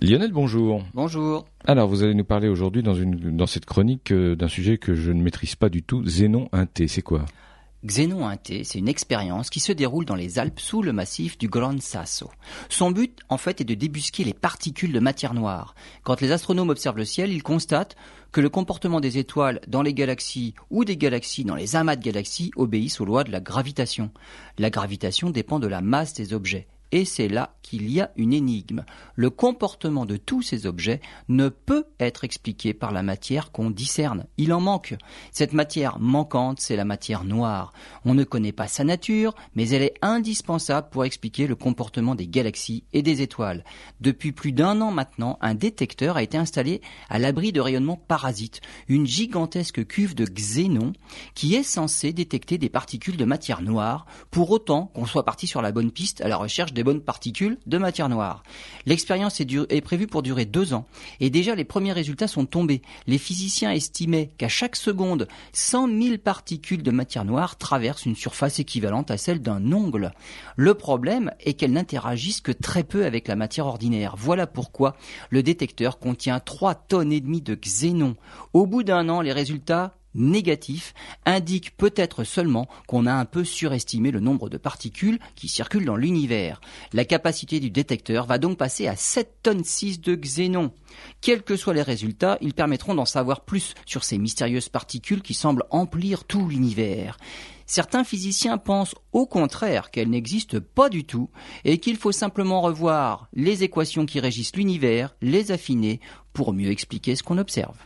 Lionel, bonjour. Bonjour. Alors, vous allez nous parler aujourd'hui dans, une, dans cette chronique euh, d'un sujet que je ne maîtrise pas du tout, Xénon 1T, c'est quoi? Xénon 1T, c'est une expérience qui se déroule dans les Alpes sous le massif du Gran Sasso. Son but, en fait, est de débusquer les particules de matière noire. Quand les astronomes observent le ciel, ils constatent que le comportement des étoiles dans les galaxies ou des galaxies dans les amas de galaxies obéissent aux lois de la gravitation. La gravitation dépend de la masse des objets. Et c'est là qu'il y a une énigme. Le comportement de tous ces objets ne peut être expliqué par la matière qu'on discerne. Il en manque. Cette matière manquante, c'est la matière noire. On ne connaît pas sa nature, mais elle est indispensable pour expliquer le comportement des galaxies et des étoiles. Depuis plus d'un an maintenant, un détecteur a été installé à l'abri de rayonnements parasites, une gigantesque cuve de xénon qui est censée détecter des particules de matière noire, pour autant qu'on soit parti sur la bonne piste à la recherche des bonnes particules de matière noire. L'expérience est, prévue pour durer deux ans et déjà les premiers résultats sont tombés. Les physiciens estimaient qu'à chaque seconde, 100 000 particules de matière noire traversent une surface équivalente à celle d'un ongle. Le problème est qu'elles n'interagissent que très peu avec la matière ordinaire. Voilà pourquoi le détecteur contient 3 tonnes et demie de xénon. Au bout d'un an, les résultats négatif indique peut-être seulement qu'on a un peu surestimé le nombre de particules qui circulent dans l'univers. La capacité du détecteur va donc passer à 7 tonnes 6 de xénon. Quels que soient les résultats, ils permettront d'en savoir plus sur ces mystérieuses particules qui semblent emplir tout l'univers. Certains physiciens pensent au contraire qu'elles n'existent pas du tout et qu'il faut simplement revoir les équations qui régissent l'univers, les affiner pour mieux expliquer ce qu'on observe.